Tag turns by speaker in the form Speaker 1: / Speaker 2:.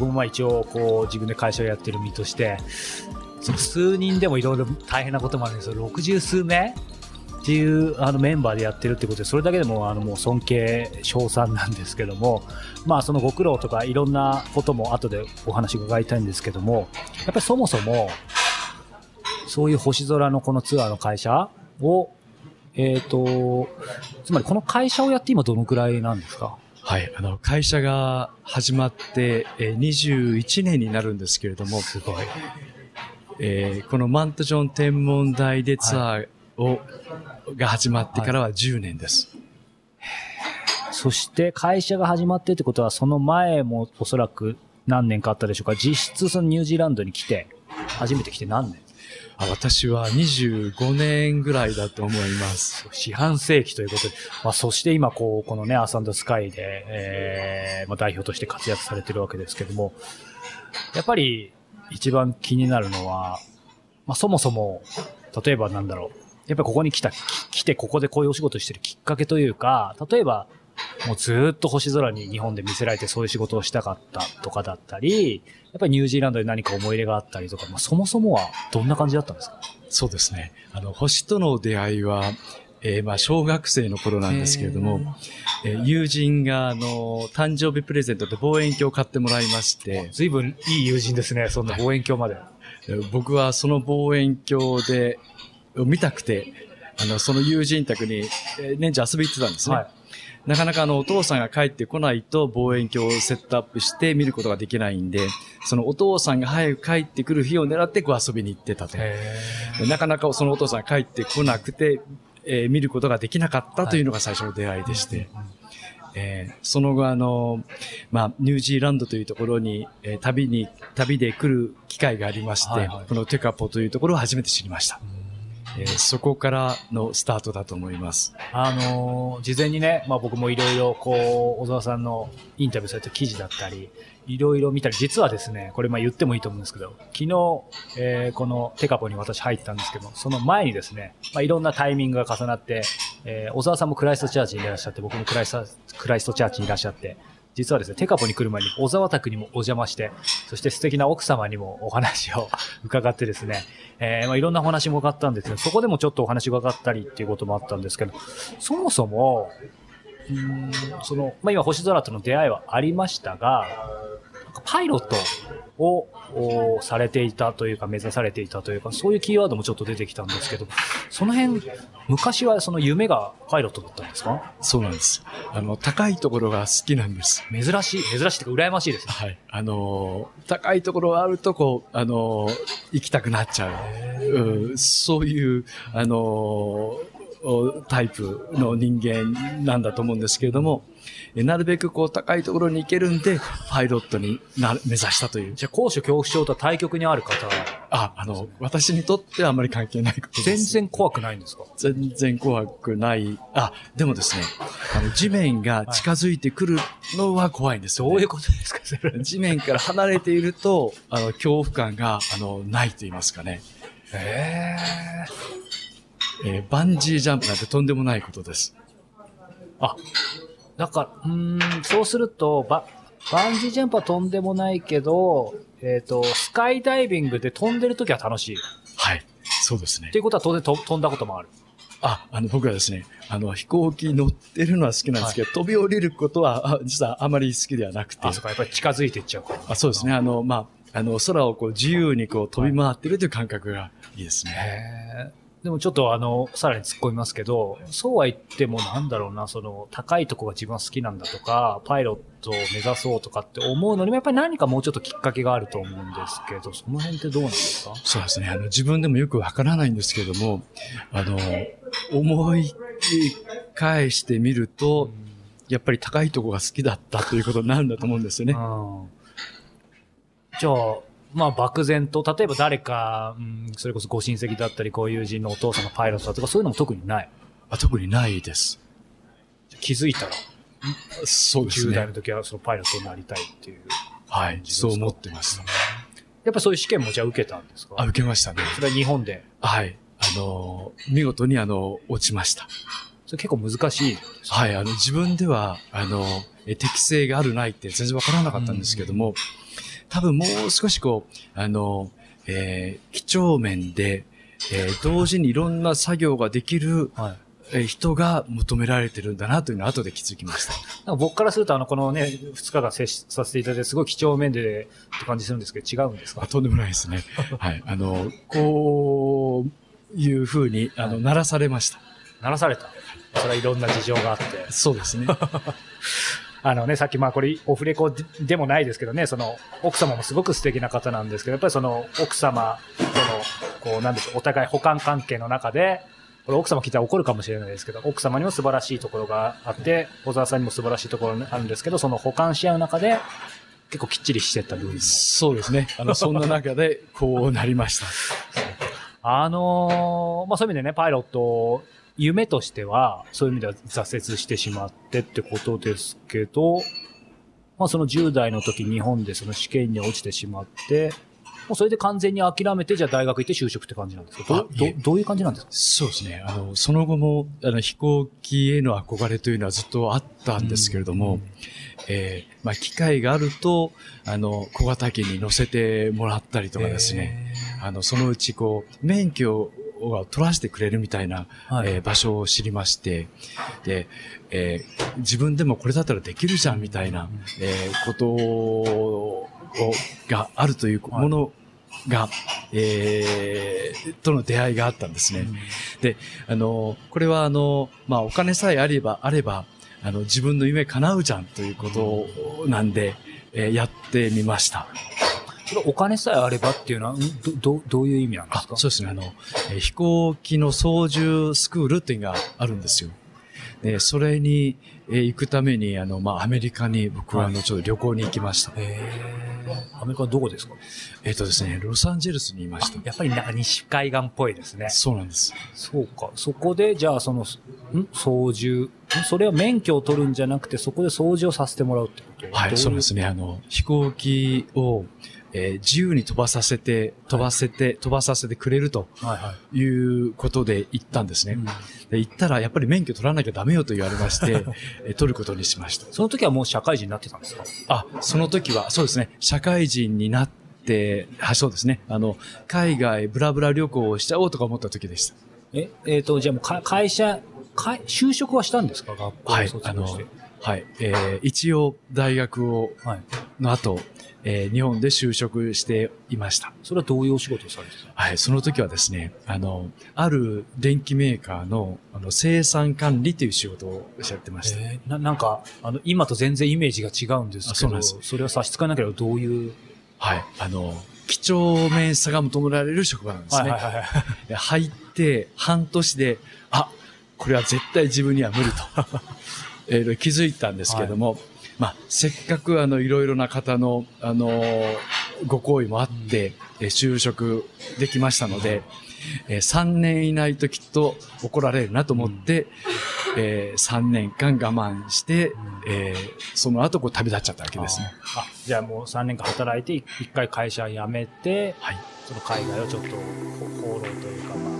Speaker 1: 僕もまあ一応こう自分で会社をやってる身としてその数人でもいろいろ大変なこともあるんですよ。60数名っていうあのメンバーでやってるってことでそれだけでもあのもう尊敬称賛なんですけどもまあそのご苦労とかいろんなことも後でお話伺いたいんですけどもやっぱりそもそもそういう星空のこのツアーの会社をえっ、とつまりこの会社をやって今どのくらいなんですか？
Speaker 2: はい、あの、会社が始まって、えー21年になるんですけれども、
Speaker 1: すごい。
Speaker 2: えーこのマントジョン天文台でツアーを、が始まってからは10年です。
Speaker 1: そして会社が始まってってことは、その前もおそらく何年かあったでしょうか。実質そのニュージーランドに来て、初めて来て何年？
Speaker 2: あ私は25年ぐらいだと思います。
Speaker 1: 四半世紀ということで、まあ、そして今こう、このね、アサンドスカイで、えー、まあ、代表として活躍されてるわけですけども、やっぱり一番気になるのは、まあ、そもそも、例えばなんだろう、やっぱりここに来た、来てここでこういうお仕事してるきっかけというか、例えば、もうずーっと星空に日本で見せられてそういう仕事をしたかったとかだったり、やっぱりニュージーランドで何か思い入れがあったりとか、まあ、そもそもはどんな感じだったんですか？
Speaker 2: そうですね。あの、星との出会いは、えーまあ、小学生の頃なんですけれども、えー友人が、あの、誕生日プレゼントで望遠鏡を買ってもらいまして、
Speaker 1: 随分いい友人ですね、そんな望遠鏡まで。
Speaker 2: えー僕はその望遠鏡で、を見たくて、あの、その友人宅に、えー年中遊びに行ってたんですね。
Speaker 1: はい。
Speaker 2: なかなかあの、お父さんが帰ってこないと望遠鏡をセットアップして見ることができないんで、そのお父さんが早く帰ってくる日を狙ってこう遊びに行ってたと。
Speaker 1: へ
Speaker 2: なかなかそのお父さんが帰ってこなくて、えー見ることができなかったというのが最初の出会いでして、えーその後あの、まあ、ニュージーランドというところに、えー旅に、旅で来る機会がありまして、
Speaker 1: はいはい。
Speaker 2: このテカポというところを初めて知りました。えーそこからのスタートだと思います。
Speaker 1: あのー事前にね、まあ僕もいろいろこう、小沢さんのインタビューされた記事だったり、いろいろ見たり、実はですね、これまあ言ってもいいと思うんですけど、昨日、えーこのテカポに私入ったんですけど、その前にですね、まあいろんなタイミングが重なって、えー小沢さんもクライストチャーチにいらっしゃって、僕もクライストクライストチャーチにいらっしゃって、実はですね、テカポに来る前に小沢拓にもお邪魔して、そして素敵な奥様にもお話を伺ってですね、えーまあいろんなお話も伺ったんですけど、そこでもちょっとお話伺ったりっていうこともあったんですけど、そもそも、うんその、まあ、今、星空との出会いはありましたが、パイロットをおされていたというか、目指されていたというか、そういうキーワードもちょっと出てきたんですけど、その辺、昔はその夢がパイロットだったんですか？
Speaker 2: そうなんです。あの、高いところが好きなんです。
Speaker 1: 珍しい、珍しいというか、羨ましいですね。
Speaker 2: はい。あのー高いところがあると、こう、あのー行きたくなっちゃう。うんそういう、あのタイプの人間なんだと思うんですけれども、えなるべくこう高いところに行けるんで、パイロットになる目指したという。
Speaker 1: じゃあ、高所恐怖症と対極にある方、
Speaker 2: あ、あの、私にとってはあまり関係ないことです。
Speaker 1: 全然怖くないんですか？
Speaker 2: 全然怖くない。あ、でもですね、あの、地面が近づいてくるのは怖いんですよ、ね。
Speaker 1: どういうことですか、それ。
Speaker 2: 地面から離れていると、あの、恐怖感が、あの、ないと言いますかね。
Speaker 1: へ
Speaker 2: えーバンジージャンプなんてとんでもないことです。
Speaker 1: あ、だから、うーん、そうすると、バ、バンジージャンプはとんでもないけど、えっ、と、スカイダイビングで飛んでるときは楽しい。っ
Speaker 2: はい。そうですね
Speaker 1: てい。うことは当然と飛んだこともある。
Speaker 2: あ、あの、僕はですね、あの、飛行機乗ってるのは好きなんですけど、飛び降りることは、あ実はあまり好きではなくて。
Speaker 1: あ、そっか、やっぱり近づいていっちゃうから。
Speaker 2: あそうですね。あの、まあ、あの、空をこう自由にこう飛び回ってるという感覚がいいですね。
Speaker 1: へーでもちょっとあの、さらに突っ込みますけど、そうは言ってもなんだろうな、その、高いとこが自分は好きなんだとか、パイロットを目指そうとかって思うのにも、やっぱり何かもうちょっときっかけがあると思うんですけど、その辺ってどうなんですか？
Speaker 2: そうですね。あの、自分でもよくわからないんですけども、あの、思い返してみると、やっぱり高いとこが好きだったということになるんだと思うんですよね。
Speaker 1: うんじゃあ、まあ漠然と、例えば誰か、うん、それこそご親戚だったり、ご友人のお父さんがパイロットだとか、そういうのも特にない。
Speaker 2: あ特にないです。
Speaker 1: 気づいたら、
Speaker 2: そうです
Speaker 1: 10代
Speaker 2: ね
Speaker 1: の。時はそのパイロットになりたいっていう。
Speaker 2: はい。そう思ってました。
Speaker 1: やっぱそういう試験もじゃあ受けたんですか？
Speaker 2: あ、受けましたね。
Speaker 1: それは日本で？
Speaker 2: はい。あの、見事にあの、落ちました。
Speaker 1: それ結構難しい。
Speaker 2: はい。あの、自分では、あの、え適性があるないって全然わからなかったんですけども、多分もう少しこう、あの、えー、几帳面で、えー、同時にいろんな作業ができる、
Speaker 1: はい。
Speaker 2: えー人が求められてるんだなというのは後で気づきました。
Speaker 1: 僕からすると、あの、このね、2日間接しさせていただいて、すごい几帳面でって感じするんですけど、違うんですか？
Speaker 2: あとんでもないですね。はい。あの、こういうふうに、あの、
Speaker 1: はい
Speaker 2: 鳴らされました。
Speaker 1: 鳴らされた。それはいろんな事情があって。
Speaker 2: そうですね。
Speaker 1: あのね、さっきまあこれオフレコででもないですけどね、その奥様もすごく素敵な方なんですけど、やっぱりその奥様との、こうなんでしょう、お互い補完関係の中で、これ奥様聞いたら怒るかもしれないですけど、奥様にも素晴らしいところがあって、小沢さんにも素晴らしいところがあるんですけど、その補完し合う中で、結構きっちりしてった部分も。
Speaker 2: そうですね。あの、そんな中で、こうなりました。
Speaker 1: あのーまあそういう意味でね、パイロット、夢としては、そういう意味では挫折してしまってってことですけど、まあその10代の時日本でその試験に落ちてしまって、もうそれで完全に諦めて、じゃあ大学行って就職って感じなんですか？どどどういう感じなんですか？
Speaker 2: そうですね。あの、その後も、あの、飛行機への憧れというのはずっとあったんですけれども、
Speaker 1: うん。
Speaker 2: えーまあ、機会があると、あの、小型機に乗せてもらったりとかですね、あの、そのうちこう、免許を取らせてくれるみたいな、
Speaker 1: はい
Speaker 2: えー場所を知りまして、で、えー自分でもこれだったらできるじゃんみたいな、えーことを、があるというものが、えーとの出会いがあったんですね。で、あの、これはあの、まあ、お金さえあれば、あれば、あの、自分の夢叶うじゃんということなんで、えーやってみました。
Speaker 1: お金さえあればっていうのは、んど、どどういう意味なんですか？
Speaker 2: そうですね。あの、えー飛行機の操縦スクールっていうのがあるんですよ。で、それに、えー行くために、あの、まあ、アメリカに僕はあの、ちょっと旅行に行きました。
Speaker 1: へアメリカはどこですか？
Speaker 2: えっ、とですね、ロサンゼルスにいました。
Speaker 1: やっぱりなんか西海岸っぽいですね。
Speaker 2: そうなんです。
Speaker 1: そうか。そこで、じゃあ、その、ん？操縦？ん？それは免許を取るんじゃなくて、そこで操縦をさせてもらうってこと？
Speaker 2: はい、そうです
Speaker 1: ね。
Speaker 2: ね。あの、飛行機を、えー自由に飛ばさせて、飛ばせて、飛ばさせてくれると
Speaker 1: はいはい。
Speaker 2: いうことで行ったんですね。
Speaker 1: うん
Speaker 2: で行ったら、やっぱり免許取らなきゃダメよと言われまして、えー取ることにしました。
Speaker 1: その時はもう社会人になってたんですか？
Speaker 2: あ、その時は、そうですね、社会人になって、はい、そうですね。あの、海外ブラブラ旅行をしちゃおうとか思った時でした。
Speaker 1: え、えっ、と、じゃあもうか会社、会就職はしたんですか？学校を
Speaker 2: はい、あの
Speaker 1: 卒業して。、
Speaker 2: はい、えー一応大学を、
Speaker 1: はい。
Speaker 2: の後、えー日本で就職していました。
Speaker 1: それはどういうお仕事をされてた
Speaker 2: はい、その時はですね、あの、ある電機メーカーの、あの、生産管理という仕事をやってました。
Speaker 1: えーななんか、あの、今と全然イメージが違うんですけど、
Speaker 2: あそうなんです
Speaker 1: それを差し支えなければどういう？
Speaker 2: はい、あの、几帳面さが求められる職場なんですね。
Speaker 1: はいはいはい。
Speaker 2: で入って半年で、あ、これは絶対自分には無理と、えー気づいたんですけども、まあ、せっかくあの、いろいろな方の、あのーご好意もあって、えー就職できましたので、え3年以内ときっと怒られるなと思って、え3年間我慢して、えーその後こう旅立っちゃったわけですね。
Speaker 1: あ、じゃあもう3年間働いて、一回会社辞めて、
Speaker 2: はい。
Speaker 1: その海外をちょっと放浪というか、まあ、